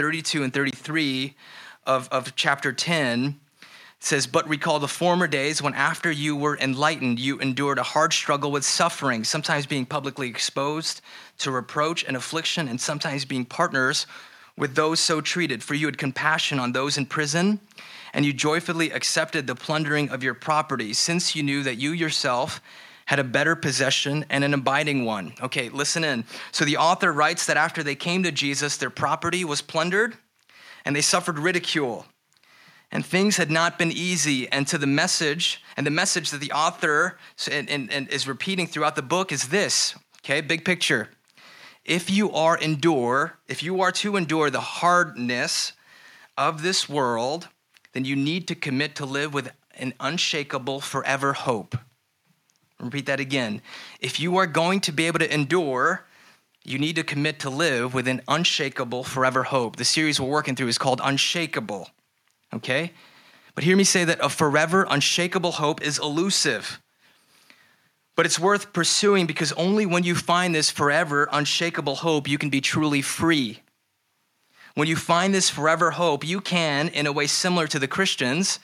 32 and 33 of, of chapter 10 says, But recall the former days when, after you were enlightened, you endured a hard struggle with suffering, sometimes being publicly exposed to reproach and affliction, and sometimes being partners with those so treated. For you had compassion on those in prison, and you joyfully accepted the plundering of your property, since you knew that you yourself had a better possession and an abiding one. Okay, listen in. So the author writes that after they came to Jesus, their property was plundered and they suffered ridicule and things had not been easy. And to the message, and the message that the author and, and, and is repeating throughout the book is this okay, big picture. If you are endure, if you are to endure the hardness of this world, then you need to commit to live with an unshakable forever hope. Repeat that again. If you are going to be able to endure, you need to commit to live with an unshakable forever hope. The series we're working through is called Unshakable okay? But hear me say that a forever, unshakable hope is elusive. But it's worth pursuing because only when you find this forever, unshakable hope, you can be truly free. When you find this forever hope, you can, in a way similar to the Christians,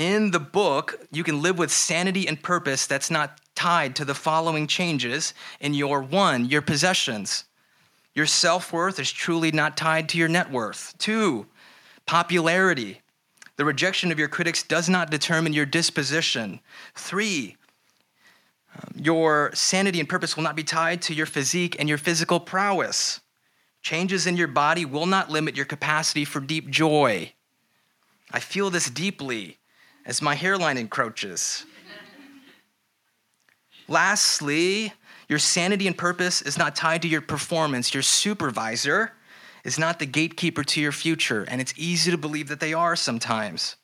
in the book, you can live with sanity and purpose that's not tied to the following changes in your one, your possessions. Your self worth is truly not tied to your net worth. Two, Popularity. The rejection of your critics does not determine your disposition. Three, um, your sanity and purpose will not be tied to your physique and your physical prowess. Changes in your body will not limit your capacity for deep joy. I feel this deeply as my hairline encroaches. Lastly, your sanity and purpose is not tied to your performance. Your supervisor is not the gatekeeper to your future, and it's easy to believe that they are sometimes.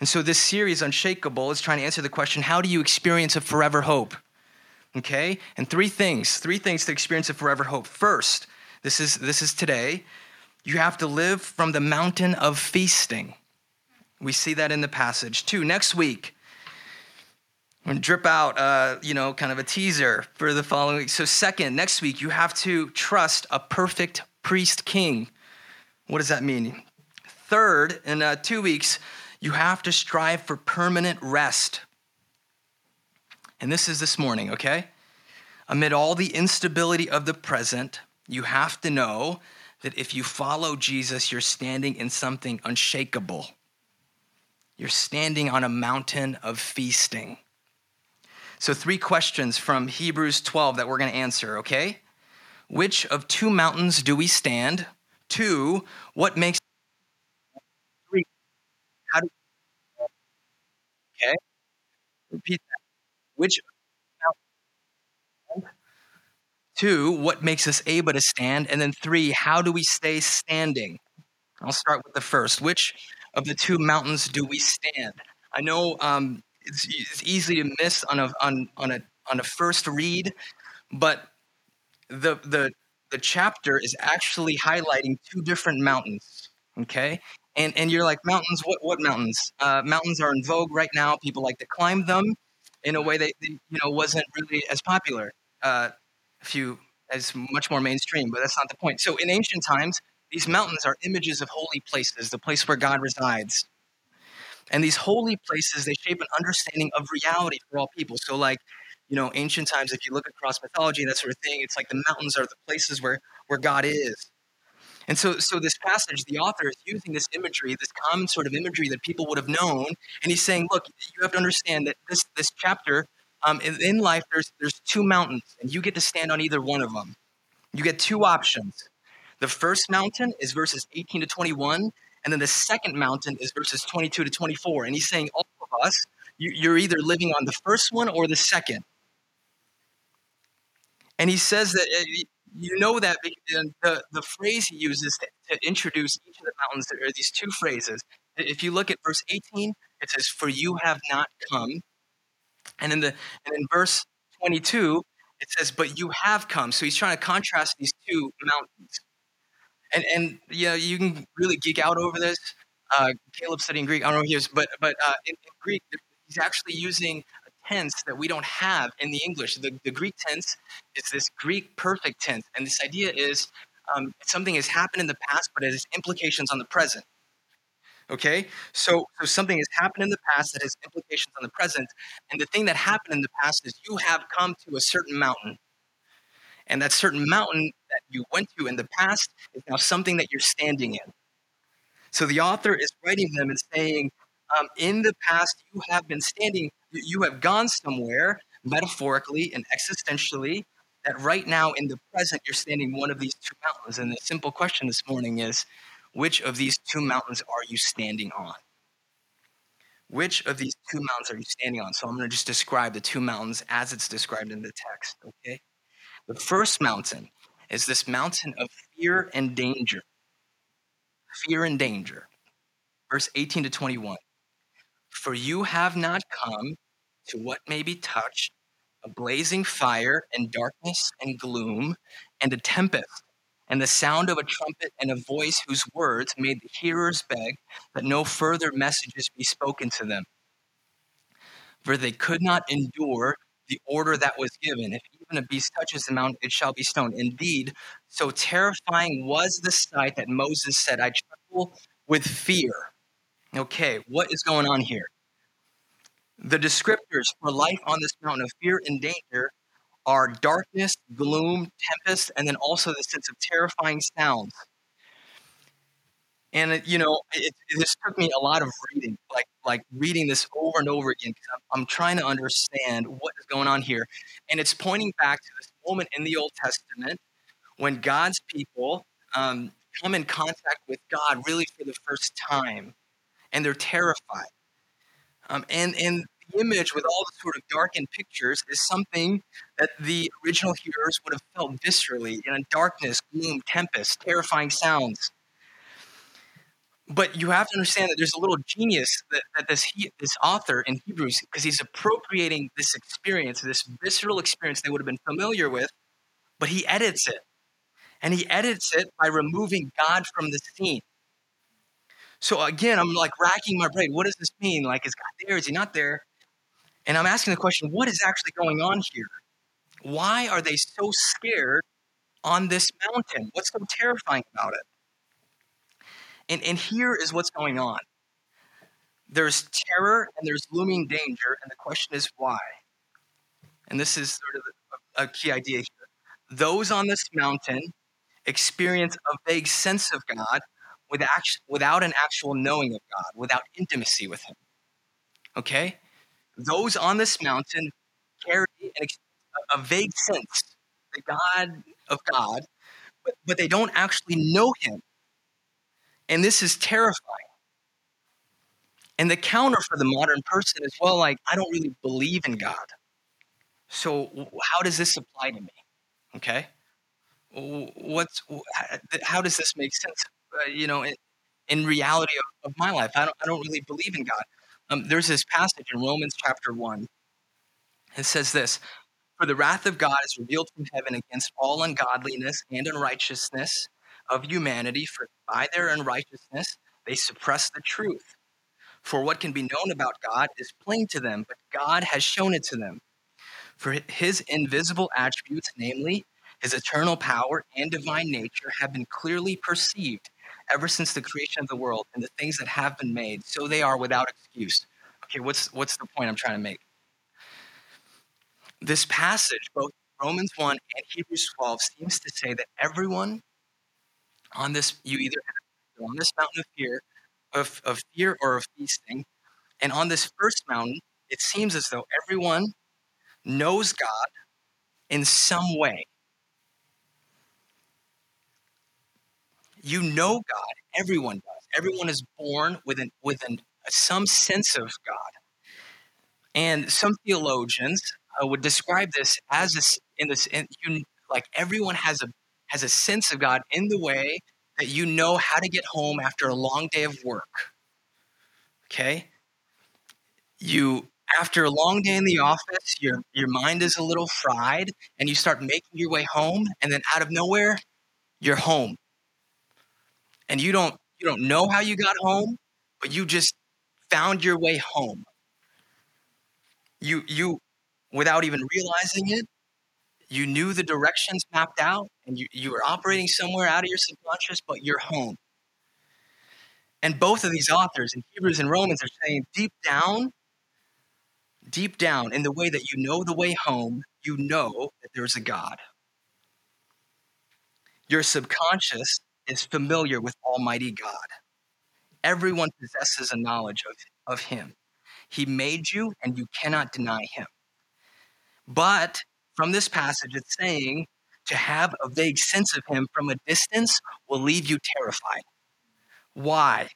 And so, this series, Unshakable, is trying to answer the question how do you experience a forever hope? Okay? And three things, three things to experience a forever hope. First, this is, this is today, you have to live from the mountain of feasting. We see that in the passage. too. next week, I'm going to drip out, uh, you know, kind of a teaser for the following week. So, second, next week, you have to trust a perfect priest king. What does that mean? Third, in uh, two weeks, you have to strive for permanent rest. And this is this morning, okay? Amid all the instability of the present, you have to know that if you follow Jesus, you're standing in something unshakable. You're standing on a mountain of feasting. So, three questions from Hebrews 12 that we're going to answer, okay? Which of two mountains do we stand? Two, what makes three? How do okay? Repeat that. Which Two, what makes us able to stand? And then three, how do we stay standing? I'll start with the first. Which of the two mountains do we stand? I know um, it's, it's easy to miss on a on on a on a first read, but the the the chapter is actually highlighting two different mountains. Okay, and and you're like mountains. What what mountains? Uh, mountains are in vogue right now. People like to climb them in a way that you know wasn't really as popular uh, a few as much more mainstream. But that's not the point. So in ancient times, these mountains are images of holy places, the place where God resides. And these holy places, they shape an understanding of reality for all people. So, like, you know, ancient times, if you look across mythology, that sort of thing, it's like the mountains are the places where, where God is. And so, so this passage, the author is using this imagery, this common sort of imagery that people would have known, and he's saying, look, you have to understand that this this chapter, um, in, in life, there's there's two mountains, and you get to stand on either one of them. You get two options. The first mountain is verses 18 to 21, and then the second mountain is verses 22 to 24. And he's saying, all of us, you, you're either living on the first one or the second. And he says that uh, you know that the, the phrase he uses to, to introduce each of the mountains are these two phrases. If you look at verse 18, it says, For you have not come. And in the and in verse 22, it says, But you have come. So he's trying to contrast these two mountains. And and yeah, you can really geek out over this. Uh, Caleb studying Greek. I don't know if he is, but but uh, in, in Greek, he's actually using a tense that we don't have in the English. The, the Greek tense is this Greek perfect tense. And this idea is um, something has happened in the past, but it has implications on the present. Okay, so so something has happened in the past that has implications on the present, and the thing that happened in the past is you have come to a certain mountain, and that certain mountain you went to in the past is now something that you're standing in. So the author is writing them and saying, um, in the past you have been standing, you have gone somewhere metaphorically and existentially that right now in the present you're standing one of these two mountains. And the simple question this morning is which of these two mountains are you standing on? Which of these two mountains are you standing on? So I'm going to just describe the two mountains as it's described in the text, okay? The first mountain is this mountain of fear and danger. Fear and danger. Verse 18 to 21. For you have not come to what may be touched a blazing fire and darkness and gloom and a tempest and the sound of a trumpet and a voice whose words made the hearers beg that no further messages be spoken to them. For they could not endure the order that was given. If even a beast touches the mountain, it shall be stoned. Indeed, so terrifying was the sight that Moses said, I tremble with fear. Okay, what is going on here? The descriptors for life on this mountain of fear and danger are darkness, gloom, tempest, and then also the sense of terrifying sounds. And it, you know, it, it, this took me a lot of reading, like like reading this over and over again. because I'm, I'm trying to understand what is going on here, and it's pointing back to this moment in the Old Testament when God's people um, come in contact with God really for the first time, and they're terrified. Um, and and the image with all the sort of darkened pictures is something that the original hearers would have felt viscerally in a darkness, gloom, tempest, terrifying sounds. But you have to understand that there's a little genius that, that this he, this author in Hebrews, because he's appropriating this experience, this visceral experience they would have been familiar with, but he edits it. And he edits it by removing God from the scene. So again, I'm like racking my brain. What does this mean? Like, is God there? Is he not there? And I'm asking the question what is actually going on here? Why are they so scared on this mountain? What's so terrifying about it? And, and here is what's going on there's terror and there's looming danger, and the question is why? And this is sort of a, a key idea here. Those on this mountain experience a vague sense of God without an actual knowing of God, without intimacy with Him. Okay? those on this mountain carry an, a vague sense, the God of God, but, but they don't actually know Him. And this is terrifying. And the counter for the modern person is well, like, I don't really believe in God. So, how does this apply to me? Okay. What's how does this make sense? Uh, you know, in, reality of, of, my life, I don't I don't really believe in God. Um, there's this passage in Romans chapter 1. It says this For the wrath of God is revealed from heaven against all ungodliness and unrighteousness of humanity, for by their unrighteousness they suppress the truth. For what can be known about God is plain to them, but God has shown it to them. For his invisible attributes, namely his eternal power and divine nature, have been clearly perceived ever since the creation of the world and the things that have been made, so they are without excuse. Okay, what's what's the point I'm trying to make? This passage, both Romans 1 and Hebrews 12, seems to say that everyone on this, you either have on this mountain of fear, of, of fear or of feasting, and on this first mountain, it seems as though everyone knows God in some way. You know God. Everyone does. Everyone is born with, an, with an, some sense of God. And some theologians uh, would describe this as this in this in, you, like everyone has a has a sense of God in the way that you know how to get home after a long day of work. Okay? You after a long day in the office, your your mind is a little fried and you start making your way home and then out of nowhere, you're home and you don't you don't know how you got home, but you just found your way home. You you without even realizing it, You knew the directions mapped out and you, you were operating somewhere out of your subconscious, but you're home. And both of these authors in Hebrews and Romans are saying deep down, deep down, in the way that you know the way home, you know that there's a God. Your subconscious is familiar with Almighty God. Everyone possesses a knowledge of, of Him. He made you, and you cannot deny Him. But from this passage, it's saying to have a vague sense of Him from a distance will leave you terrified. Why?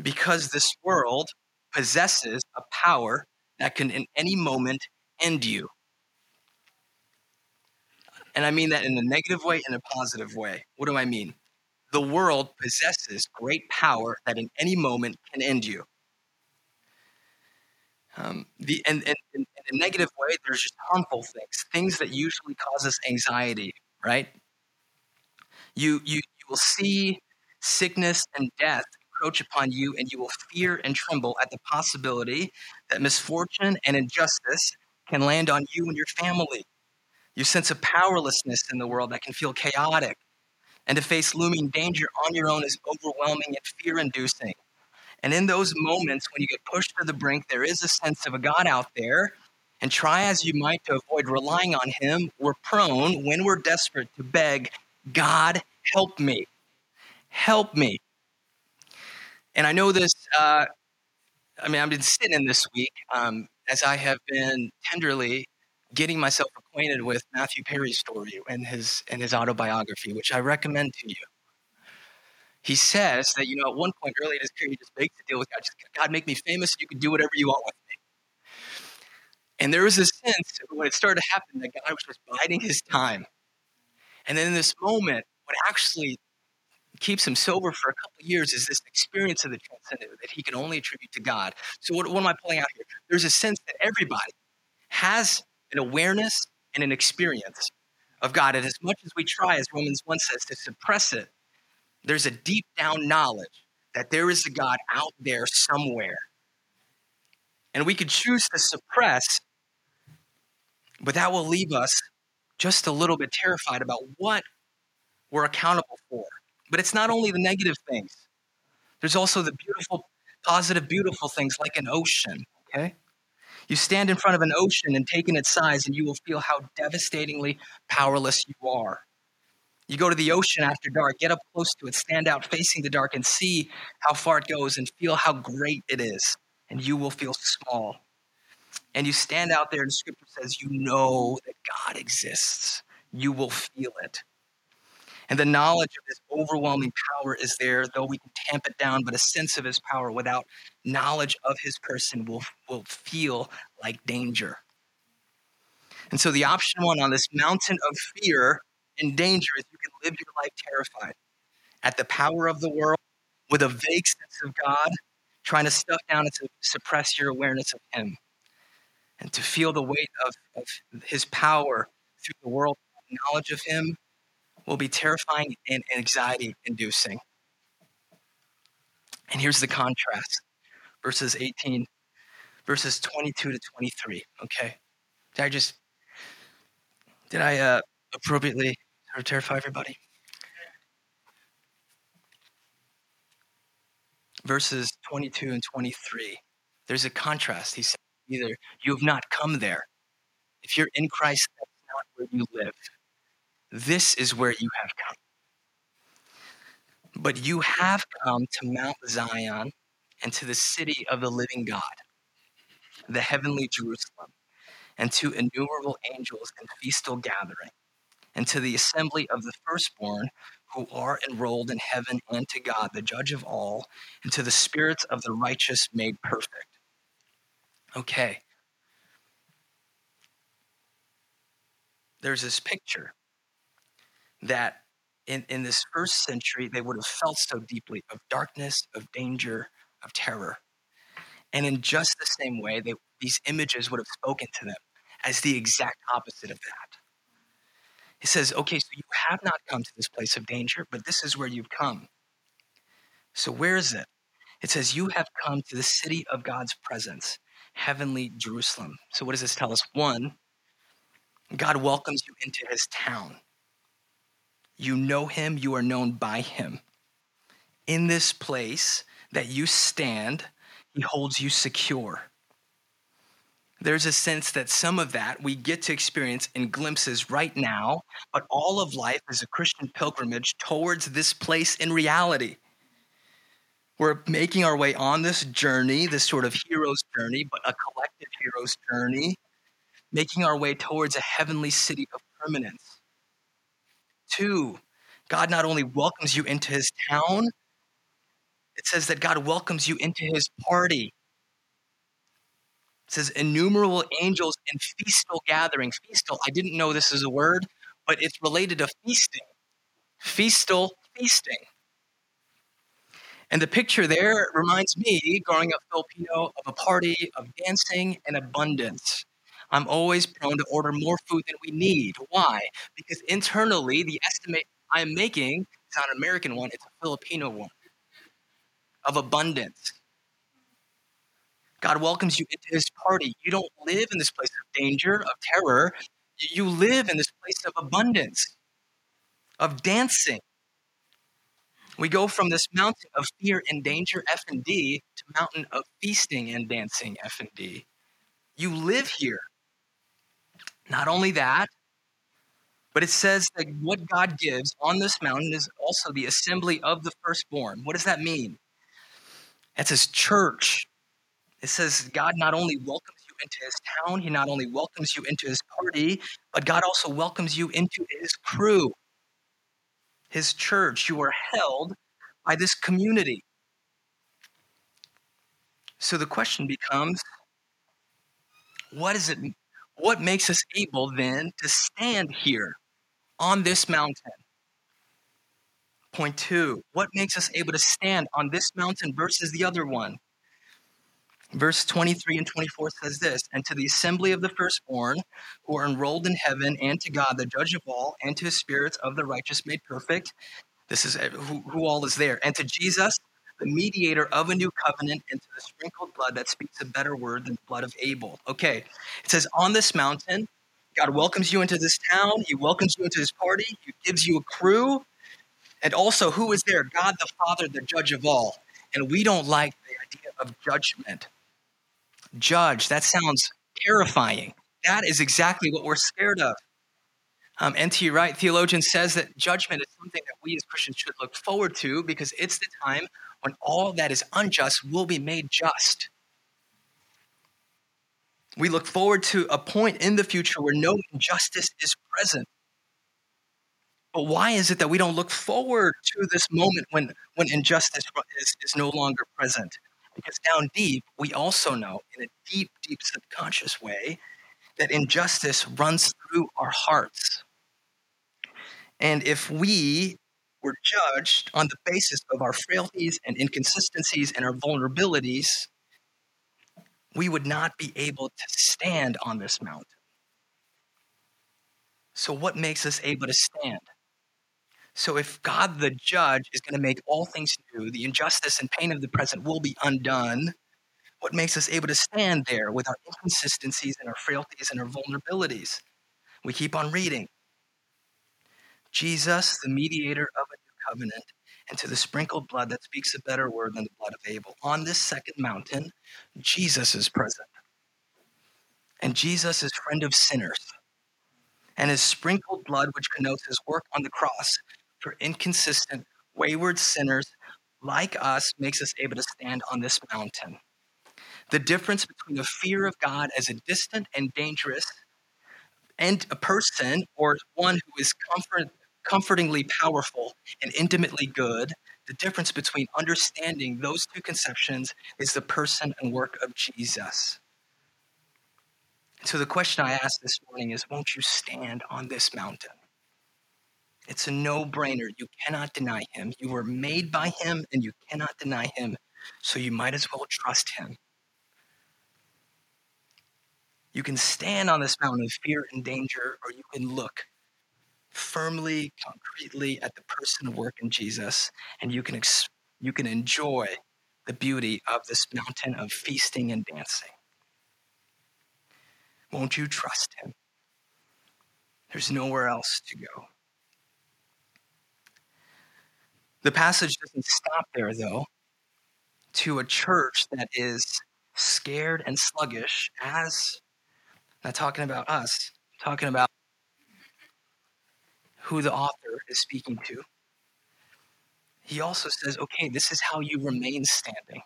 Because this world possesses a power that can, in any moment, end you. And I mean that in a negative way and a positive way. What do I mean? The world possesses great power that in any moment can end you. Um, the, and, and, and in a negative way, there's just harmful things, things that usually cause us anxiety, right? You, you, you will see sickness and death approach upon you, and you will fear and tremble at the possibility that misfortune and injustice can land on you and your family. You sense a powerlessness in the world that can feel chaotic. And to face looming danger on your own is overwhelming and fear inducing. And in those moments when you get pushed to the brink, there is a sense of a God out there. And try as you might to avoid relying on Him, we're prone, when we're desperate, to beg, God, help me. Help me. And I know this, uh, I mean, I've been sitting in this week um, as I have been tenderly getting myself acquainted with Matthew Perry's story and his and his autobiography, which I recommend to you. He says that you know at one point early in his career, he just begs to deal with God. Just God, make me famous. You can do whatever you want with me. And there was a sense when it started to happen that God was just biding his time. And then in this moment, what actually keeps him sober for a couple years is this experience of the transcendent that he can only attribute to God. So what, what am I pulling out here? There's a sense that everybody has an awareness and an experience of God. And as much as we try, as Romans 1 says, to suppress it, there's a deep down knowledge that there is a God out there somewhere. And we could choose to suppress, but that will leave us just a little bit terrified about what we're accountable for. But it's not only the negative things, there's also the beautiful, positive, beautiful things like an ocean, okay? You stand in front of an ocean and take in its size, and you will feel how devastatingly powerless you are. You go to the ocean after dark, get up close to it, stand out facing the dark, and see how far it goes and feel how great it is. And you will feel small. And you stand out there, and scripture says, You know that God exists. You will feel it. And the knowledge of his overwhelming power is there, though we can tamp it down, but a sense of his power without knowledge of his person will, will feel like danger. And so the option one on this mountain of fear and danger is you can live your life terrified at the power of the world with a vague sense of God, trying to stuff down and to suppress your awareness of him. And to feel the weight of, of his power through the world knowledge of him will be terrifying and anxiety inducing. And here's the contrast verses 18, verses 22 to 23. Okay. Did I just, did I uh, appropriately terrify everybody? Verses 22 and 23. There's a contrast. He said, either you have not come there. If you're in Christ, that's not where you live. This is where you have come. But you have come to Mount Zion and to the city of the living God, the heavenly Jerusalem, and to innumerable angels in feastal gathering, and to the assembly of the firstborn who are enrolled in heaven, and to God, the judge of all, and to the spirits of the righteous made perfect. Okay. There's this picture that in, in this first century they would have felt so deeply of darkness, of danger, of terror. And in just the same way, they, these images would have spoken to them as the exact opposite of that. He says, okay, so you have not come to this place of danger, but this is where you've come. So where is it? It says, you have come to the city of God's presence, heavenly Jerusalem. So what does this tell us? One, God welcomes you into his town. You know him, you are known by him. In this place that you stand, he holds you secure. There's a sense that some of that we get to experience in glimpses right now, but all of life is a Christian pilgrimage towards this place in reality. We're making our way on this journey, this sort of hero's journey, but a collective hero's journey, making our way towards a heavenly city of permanence. Two, God not only welcomes you into his town, it says that God welcomes you into his party. It says innumerable angels in feastal gatherings. Feastal, I didn't know this is a word, but it's related to feasting. Feastal, feasting. And the picture there reminds me, growing up Filipino, of a party of dancing and abundance. I'm always prone to order more food than we need. Why? Because internally, the estimate I'm making is not an American one, it's a Filipino one of abundance. God welcomes you into his party. You don't live in this place of danger, of terror. You live in this place of abundance, of dancing, we go from this mountain of fear and danger, F and D, to mountain of feasting and dancing, F and D. You live here. Not only that, but it says that what God gives on this mountain is also the assembly of the firstborn. What does that mean? It's his church. It says God not only welcomes you into his town, he not only welcomes you into his party, but God also welcomes you into his crew his church. You are held by this community. So the question becomes what is it? What makes us able then to stand here on this mountain? Point two, what makes us able to stand on this mountain versus the other one? Verse 23 and 24 says this And to the assembly of the firstborn who are enrolled in heaven, and to God, the judge of all, and to his spirits of the righteous made perfect. This is eh, who, who all is there. And to Jesus, the mediator of a new covenant, and to the sprinkled blood that speaks a better word than the blood of Abel. Okay, it says, On this mountain, God welcomes you into this town, He welcomes you into His party, He gives you a crew. And also, who is there? God the Father, the judge of all. And we don't like the idea of judgment judge. That sounds terrifying. That is exactly what we're scared of. Um, N.T. Wright, theologian, says that judgment is something that we as Christians should look forward to because it's the time when all that is unjust will be made just. We look forward to a point in the future where no injustice is present. But why is it that we don't look forward to this moment when, when injustice is, is no longer present? Because down deep, we also know in a deep, deep subconscious way that injustice runs through our hearts. And if we were judged on the basis of our frailties and inconsistencies and our vulnerabilities, we would not be able to stand on this mountain. So, what makes us able to stand? So if God the judge is going to make all things new, the injustice and pain of the present will be undone. What makes us able to stand there with our inconsistencies and our frailties and our vulnerabilities? We keep on reading. Jesus, the mediator of a new covenant, and to the sprinkled blood that speaks a better word than the blood of Abel. On this second mountain, Jesus is present. And Jesus is friend of sinners. And his sprinkled blood, which connotes his work on the cross, for inconsistent, wayward sinners like us makes us able to stand on this mountain. The difference between the fear of God as a distant and dangerous and a person or one who is comfort, comfortingly powerful and intimately good, the difference between understanding those two conceptions is the person and work of Jesus. So the question I ask this morning is won't you stand on this mountain? It's a no brainer. You cannot deny him. You were made by him and you cannot deny him. So you might as well trust him. You can stand on this mountain of fear and danger, or you can look firmly, concretely at the person of work in Jesus, and you can, ex- you can enjoy the beauty of this mountain of feasting and dancing. Won't you trust him? There's nowhere else to go. The passage doesn't stop there, though, to a church that is scared and sluggish, as not talking about us, talking about who the author is speaking to. He also says, okay, this is how you remain standing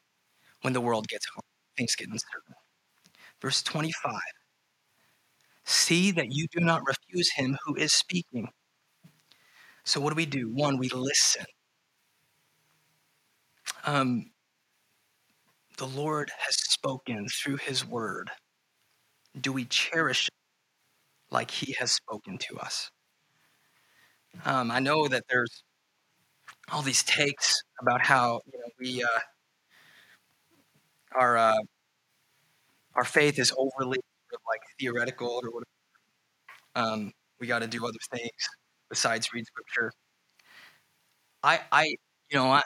when the world gets hard, things get uncertain. Verse 25 See that you do not refuse him who is speaking. So, what do we do? One, we listen. Um, the Lord has spoken through his word. Do we cherish it like he has spoken to us? Um, I know that there's all these takes about how you know we uh, our uh, our faith is overly like theoretical or whatever. Um, we got to do other things besides read scripture. I, I, you know, I,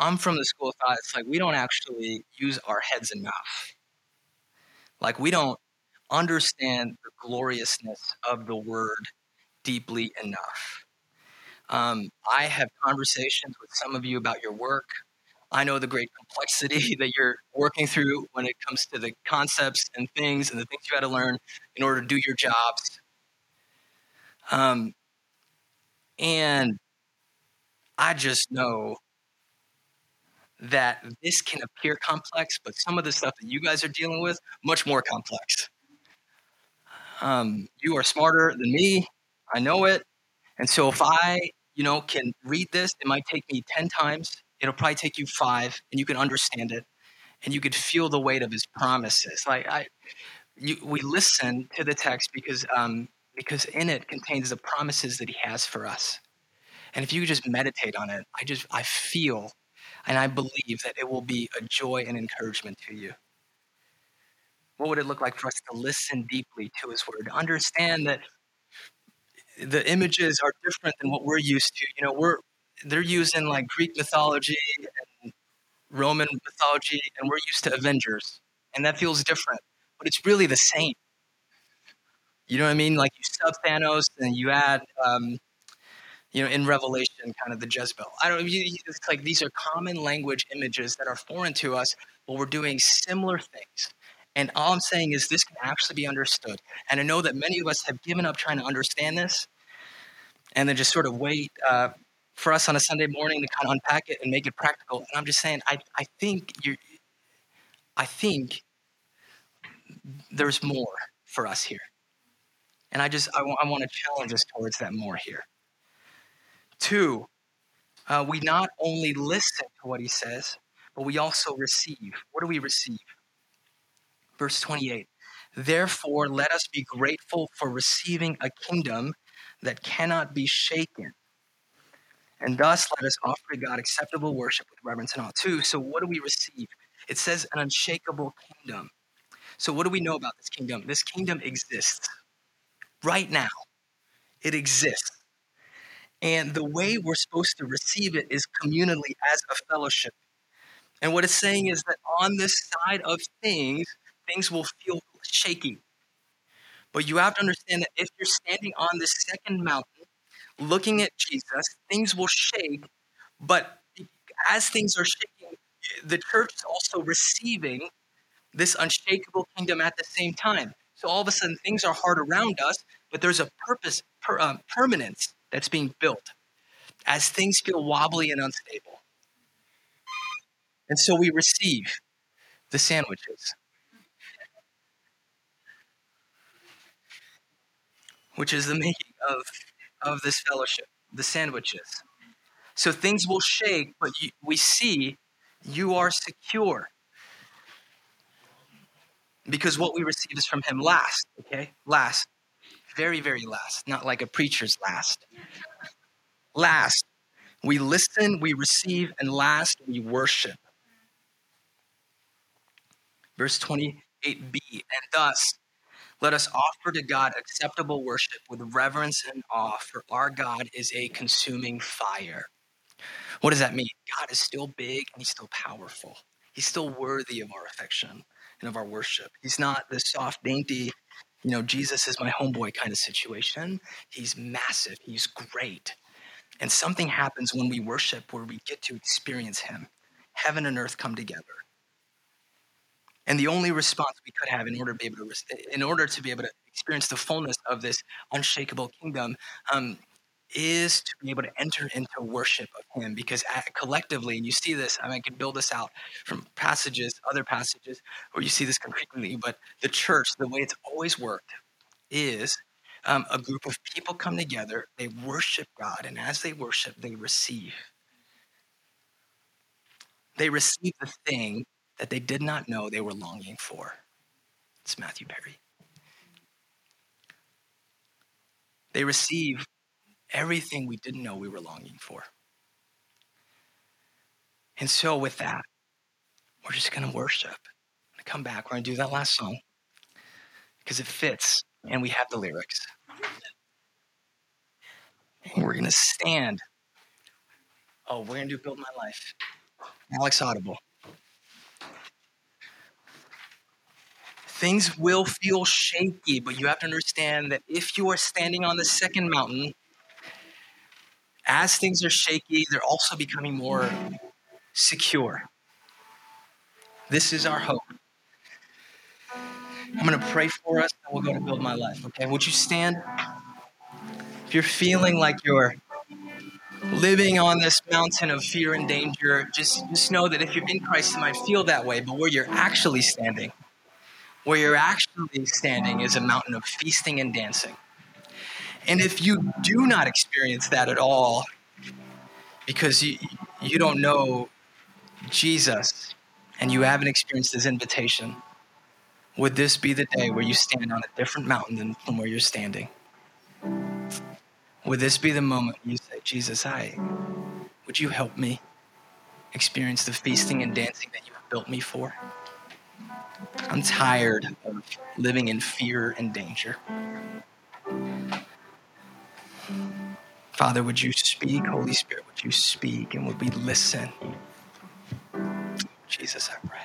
I'm from the school of thought. It's like we don't actually use our heads enough. Like we don't understand the gloriousness of the word deeply enough. Um, I have conversations with some of you about your work. I know the great complexity that you're working through when it comes to the concepts and things and the things you had to learn in order to do your jobs. Um, and I just know that this can appear complex, but some of the stuff that you guys are dealing with, much more complex. Um, you are smarter than me. I know it. And so if I, you know, can read this, it might take me 10 times. It'll probably take you five, and you can understand it, and you could feel the weight of his promises. Like I, you, we listen to the text because um, because in it contains the promises that he has for us. And if you just meditate on it, I just I feel and I believe that it will be a joy and encouragement to you. What would it look like for us to listen deeply to his word, to understand that the images are different than what we're used to. You know, we're they're using like Greek mythology and Roman mythology, and we're used to Avengers, and that feels different, but it's really the same. You know what I mean? Like you sub Thanos and you add, um, you know, in Revelation, kind of the Jezebel. I don't. It's like these are common language images that are foreign to us, but we're doing similar things. And all I'm saying is this can actually be understood. And I know that many of us have given up trying to understand this and then just sort of wait uh, for us on a Sunday morning to kind of unpack it and make it practical. And I'm just saying, I, I think you I think there's more for us here. And I just, I, w- I want to challenge us towards that more here. Two, uh, we not only listen to what he says, but we also receive. What do we receive? Verse 28 Therefore, let us be grateful for receiving a kingdom that cannot be shaken. And thus, let us offer to God acceptable worship with reverence and awe. Too. So, what do we receive? It says an unshakable kingdom. So, what do we know about this kingdom? This kingdom exists right now, it exists. And the way we're supposed to receive it is communally as a fellowship. And what it's saying is that on this side of things, things will feel shaky. But you have to understand that if you're standing on this second mountain, looking at Jesus, things will shake. But as things are shaking, the church is also receiving this unshakable kingdom at the same time. So all of a sudden, things are hard around us, but there's a purpose, per, um, permanence that's being built as things feel wobbly and unstable. And so we receive the sandwiches. which is the making of, of this fellowship, the sandwiches. So things will shake, but you, we see you are secure. Because what we receive is from him last, okay? Last. Very, very last. Not like a preacher's last. Last. We listen, we receive, and last, we worship. Verse 28b, and thus let us offer to God acceptable worship with reverence and awe, for our God is a consuming fire. What does that mean? God is still big and he's still powerful. He's still worthy of our affection and of our worship. He's not this soft, dainty you know, Jesus is my homeboy kind of situation. He's massive, he's great. And something happens when we worship where we get to experience him. Heaven and earth come together. And the only response we could have in order to be able to, in order to be able to experience the fullness of this unshakable kingdom um, is to be able to enter into worship of him because collectively and you see this i mean i can build this out from passages other passages where you see this concretely but the church the way it's always worked is um, a group of people come together they worship god and as they worship they receive. They receive the thing that they did not know they were longing for. It's matthew perry. They receive everything we didn't know we were longing for. And so, with that, we're just going to worship. To come back. We're going to do that last song because it fits and we have the lyrics. And we're going to stand. Oh, we're going to do Build My Life. Alex Audible. Things will feel shaky, but you have to understand that if you are standing on the second mountain, as things are shaky, they're also becoming more secure. This is our hope. I'm going to pray for us and we'll go to build my life. Okay, would you stand? If you're feeling like you're living on this mountain of fear and danger, just, just know that if you're in Christ, you might feel that way, but where you're actually standing, where you're actually standing is a mountain of feasting and dancing. And if you do not experience that at all, because you, you don't know Jesus and you haven't experienced his invitation, would this be the day where you stand on a different mountain than from where you're standing? Would this be the moment you say, Jesus, I, would you help me experience the feasting and dancing that you have built me for? I'm tired of living in fear and danger. Father, would you speak? Holy Spirit, would you speak? And would we listen? Jesus, I pray.